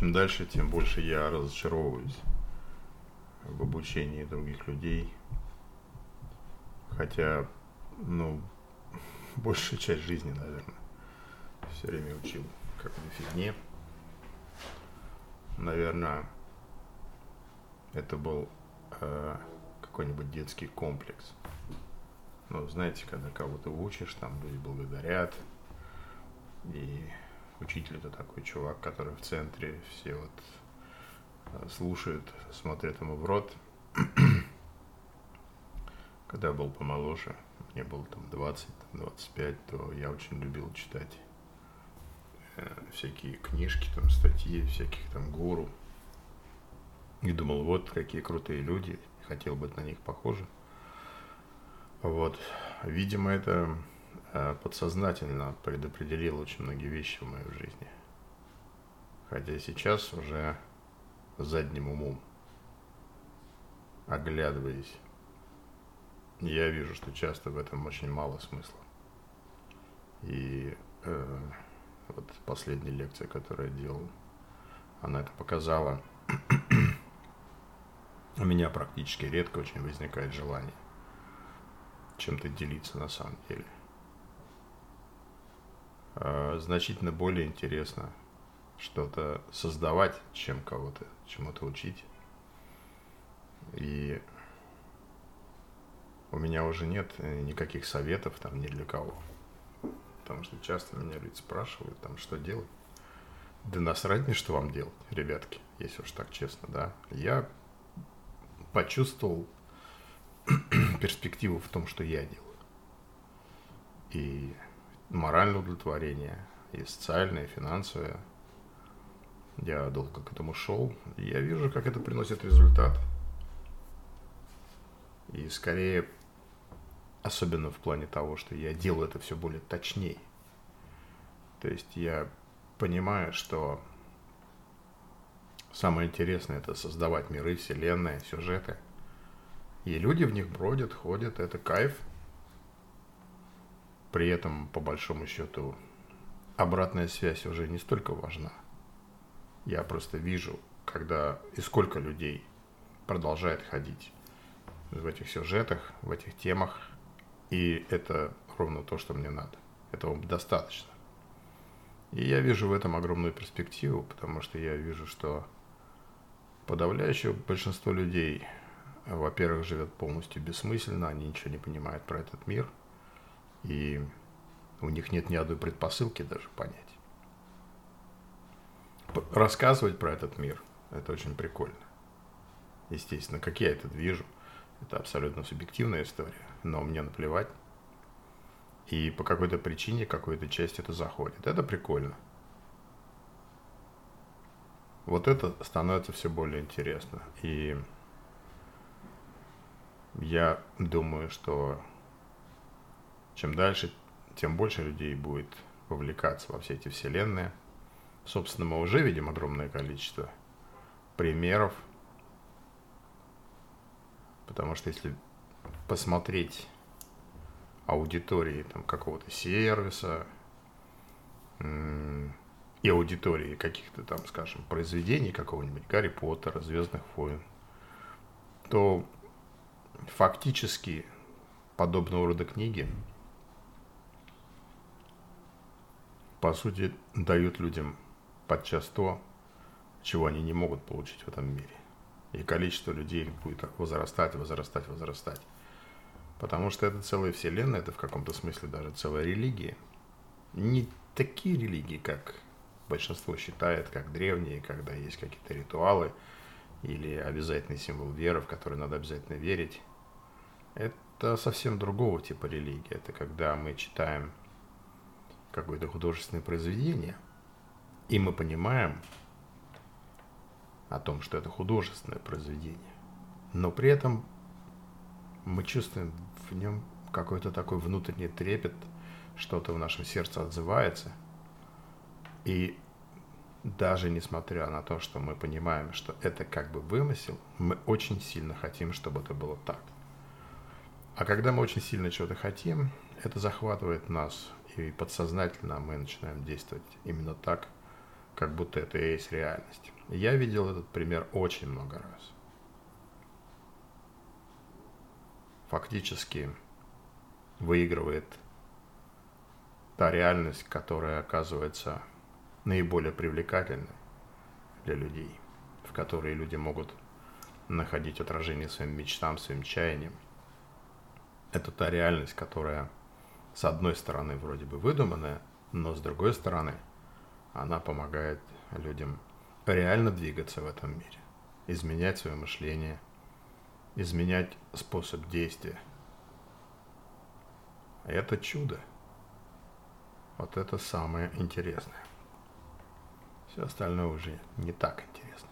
Чем дальше, тем больше я разочаровываюсь в обучении других людей. Хотя, ну, большая часть жизни, наверное, все время учил какой-то фигне. Наверное, это был э, какой-нибудь детский комплекс. Ну, знаете, когда кого-то учишь, там люди благодарят, и учитель это такой чувак, который в центре, все вот э, слушают, смотрят ему в рот. Когда я был помоложе, мне было там 20-25, то я очень любил читать э, всякие книжки, там статьи всяких там гуру. И думал, вот какие крутые люди, хотел быть на них похожим. Вот. Видимо, это подсознательно предопределило очень многие вещи в моей жизни. Хотя сейчас уже задним умом, оглядываясь, я вижу, что часто в этом очень мало смысла. И э, вот последняя лекция, которую я делал, она это показала. У меня практически редко очень возникает желание чем-то делиться на самом деле. А, значительно более интересно что-то создавать, чем кого-то чему-то учить. И у меня уже нет э, никаких советов там ни для кого. Потому что часто меня люди спрашивают, там, что делать. Да насрать мне, что вам делать, ребятки, если уж так честно, да. Я почувствовал перспективу в том, что я делаю. И моральное удовлетворение, и социальное, и финансовое. Я долго к этому шел. И я вижу, как это приносит результат. И скорее, особенно в плане того, что я делаю это все более точнее. То есть я понимаю, что самое интересное это создавать миры, вселенные, сюжеты – и люди в них бродят, ходят, это кайф. При этом, по большому счету, обратная связь уже не столько важна. Я просто вижу, когда и сколько людей продолжает ходить в этих сюжетах, в этих темах. И это ровно то, что мне надо. Этого достаточно. И я вижу в этом огромную перспективу, потому что я вижу, что подавляющее большинство людей во-первых, живет полностью бессмысленно, они ничего не понимают про этот мир, и у них нет ни одной предпосылки даже понять. Рассказывать про этот мир – это очень прикольно. Естественно, как я это вижу, это абсолютно субъективная история, но мне наплевать. И по какой-то причине какой-то часть это заходит. Это прикольно. Вот это становится все более интересно. И я думаю, что чем дальше, тем больше людей будет вовлекаться во все эти вселенные. Собственно, мы уже видим огромное количество примеров, потому что если посмотреть аудитории там, какого-то сервиса и аудитории каких-то там, скажем, произведений какого-нибудь Гарри Поттера, Звездных войн, то фактически подобного рода книги по сути дают людям подчас то, чего они не могут получить в этом мире. И количество людей будет возрастать, возрастать, возрастать. Потому что это целая вселенная, это в каком-то смысле даже целая религия. Не такие религии, как большинство считает, как древние, когда есть какие-то ритуалы или обязательный символ веры, в который надо обязательно верить. Это совсем другого типа религия. Это когда мы читаем какое-то художественное произведение, и мы понимаем о том, что это художественное произведение. Но при этом мы чувствуем в нем какой-то такой внутренний трепет, что-то в нашем сердце отзывается. И даже несмотря на то, что мы понимаем, что это как бы вымысел, мы очень сильно хотим, чтобы это было так. А когда мы очень сильно чего-то хотим, это захватывает нас, и подсознательно мы начинаем действовать именно так, как будто это и есть реальность. Я видел этот пример очень много раз. Фактически выигрывает та реальность, которая оказывается наиболее привлекательной для людей, в которой люди могут находить отражение своим мечтам, своим чаяниям. Это та реальность, которая с одной стороны вроде бы выдуманная, но с другой стороны она помогает людям реально двигаться в этом мире, изменять свое мышление, изменять способ действия. Это чудо. Вот это самое интересное. Все остальное уже не так интересно.